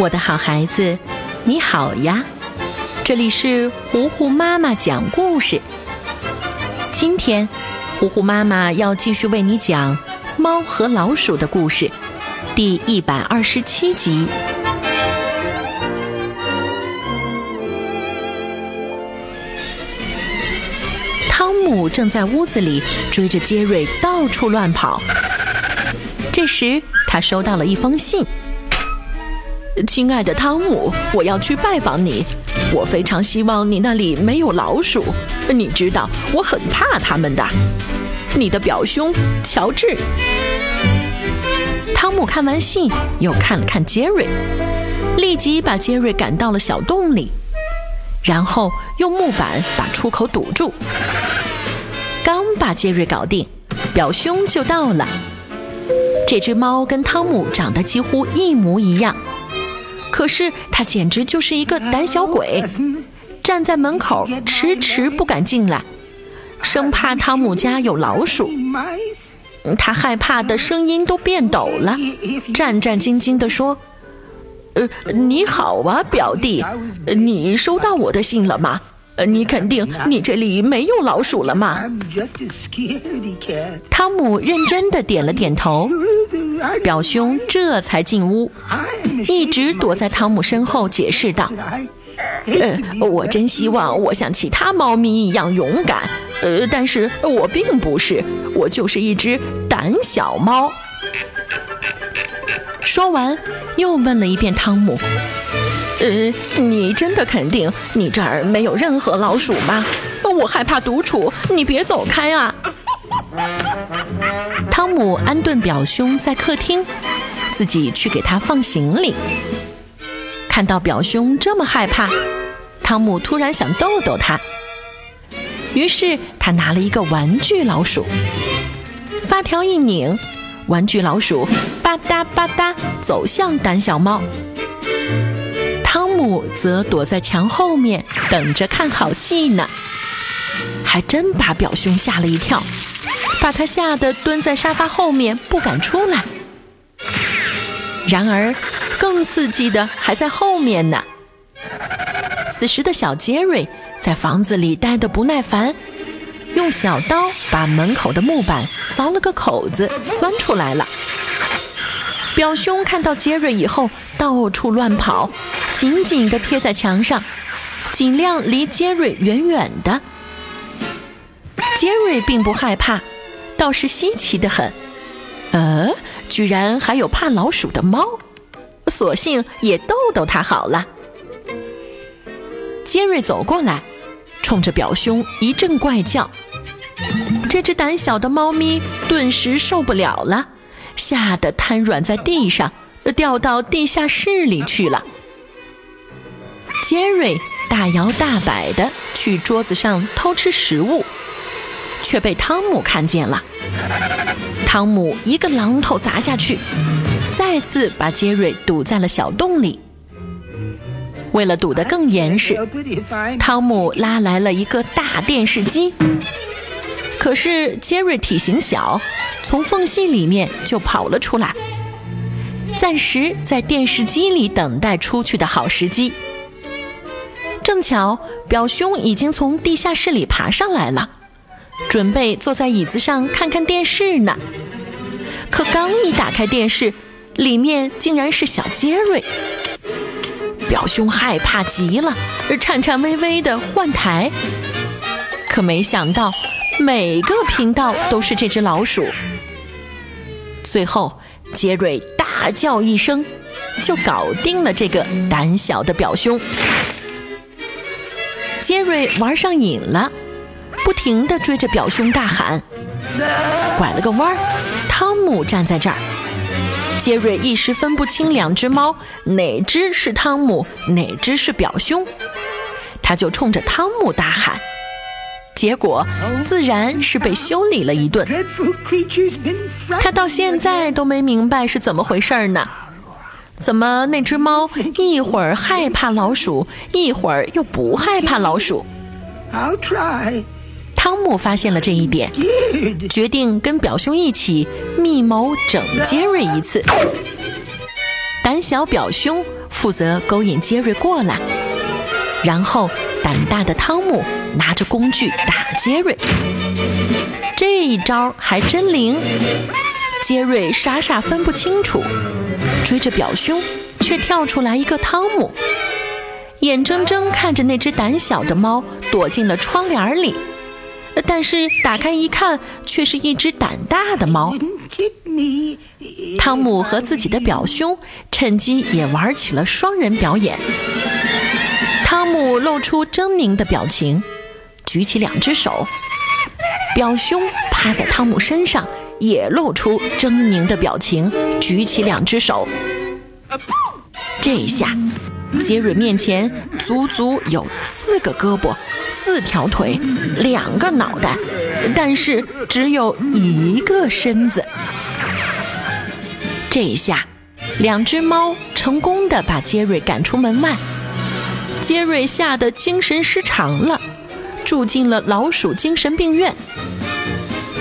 我的好孩子，你好呀！这里是糊糊妈妈讲故事。今天，糊糊妈妈要继续为你讲《猫和老鼠》的故事，第一百二十七集。汤姆正在屋子里追着杰瑞到处乱跑。这时，他收到了一封信。亲爱的汤姆，我要去拜访你。我非常希望你那里没有老鼠。你知道我很怕他们的。你的表兄乔治。汤姆看完信，又看了看杰瑞，立即把杰瑞赶到了小洞里，然后用木板把出口堵住。刚把杰瑞搞定，表兄就到了。这只猫跟汤姆长得几乎一模一样。可是他简直就是一个胆小鬼，站在门口迟迟不敢进来，生怕汤姆家有老鼠。他害怕的声音都变抖了，战战兢兢地说：“呃，你好啊，表弟，你收到我的信了吗？你肯定你这里没有老鼠了吗？”汤姆认真的点了点头。表兄这才进屋，一直躲在汤姆身后，解释道：“呃，我真希望我像其他猫咪一样勇敢，呃，但是我并不是，我就是一只胆小猫。”说完，又问了一遍汤姆：“呃，你真的肯定你这儿没有任何老鼠吗？我害怕独处，你别走开啊！”汤姆安顿表兄在客厅，自己去给他放行李。看到表兄这么害怕，汤姆突然想逗逗他，于是他拿了一个玩具老鼠，发条一拧，玩具老鼠吧嗒吧嗒走向胆小猫。汤姆则躲在墙后面等着看好戏呢，还真把表兄吓了一跳。把他吓得蹲在沙发后面不敢出来。然而，更刺激的还在后面呢。此时的小杰瑞在房子里待得不耐烦，用小刀把门口的木板凿了个口子，钻出来了。表兄看到杰瑞以后，到处乱跑，紧紧地贴在墙上，尽量离杰瑞远远的。杰瑞并不害怕。倒是稀奇的很，呃，居然还有怕老鼠的猫，索性也逗逗它好了。杰瑞走过来，冲着表兄一阵怪叫，这只胆小的猫咪顿时受不了了，吓得瘫软在地上，掉到地下室里去了。杰瑞大摇大摆地去桌子上偷吃食物。却被汤姆看见了，汤姆一个榔头砸下去，再次把杰瑞堵在了小洞里。为了堵得更严实，汤姆拉来了一个大电视机。可是杰瑞体型小，从缝隙里面就跑了出来，暂时在电视机里等待出去的好时机。正巧表兄已经从地下室里爬上来了。准备坐在椅子上看看电视呢，可刚一打开电视，里面竟然是小杰瑞。表兄害怕极了，颤颤巍巍地换台，可没想到每个频道都是这只老鼠。最后，杰瑞大叫一声，就搞定了这个胆小的表兄。杰瑞玩上瘾了。不停地追着表兄大喊，拐了个弯，汤姆站在这儿。杰瑞一时分不清两只猫哪只是汤姆，哪只是表兄，他就冲着汤姆大喊，结果自然是被修理了一顿。他到现在都没明白是怎么回事呢？怎么那只猫一会儿害怕老鼠，一会儿又不害怕老鼠？汤姆发现了这一点，决定跟表兄一起密谋整杰瑞一次。胆小表兄负责勾引杰瑞过来，然后胆大的汤姆拿着工具打杰瑞。这一招还真灵，杰瑞傻傻分不清楚，追着表兄，却跳出来一个汤姆，眼睁睁看着那只胆小的猫躲进了窗帘里。但是打开一看，却是一只胆大的猫。汤姆和自己的表兄趁机也玩起了双人表演。汤姆露出狰狞的表情，举起两只手；表兄趴在汤姆身上，也露出狰狞的表情，举起两只手。这一下。杰瑞面前足足有四个胳膊、四条腿、两个脑袋，但是只有一个身子。这一下，两只猫成功的把杰瑞赶出门外，杰瑞吓得精神失常了，住进了老鼠精神病院。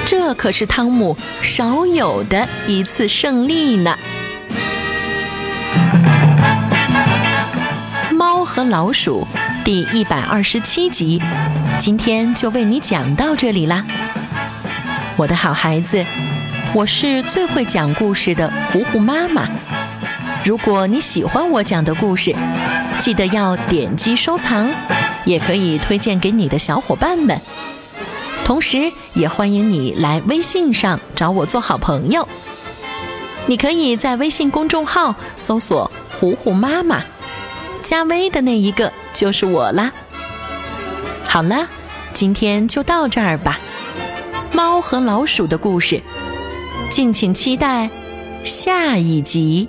这可是汤姆少有的一次胜利呢。猫和老鼠第一百二十七集，今天就为你讲到这里啦，我的好孩子，我是最会讲故事的糊糊妈妈。如果你喜欢我讲的故事，记得要点击收藏，也可以推荐给你的小伙伴们。同时，也欢迎你来微信上找我做好朋友。你可以在微信公众号搜索“糊糊妈妈”。加微的那一个就是我啦。好了，今天就到这儿吧。猫和老鼠的故事，敬请期待下一集。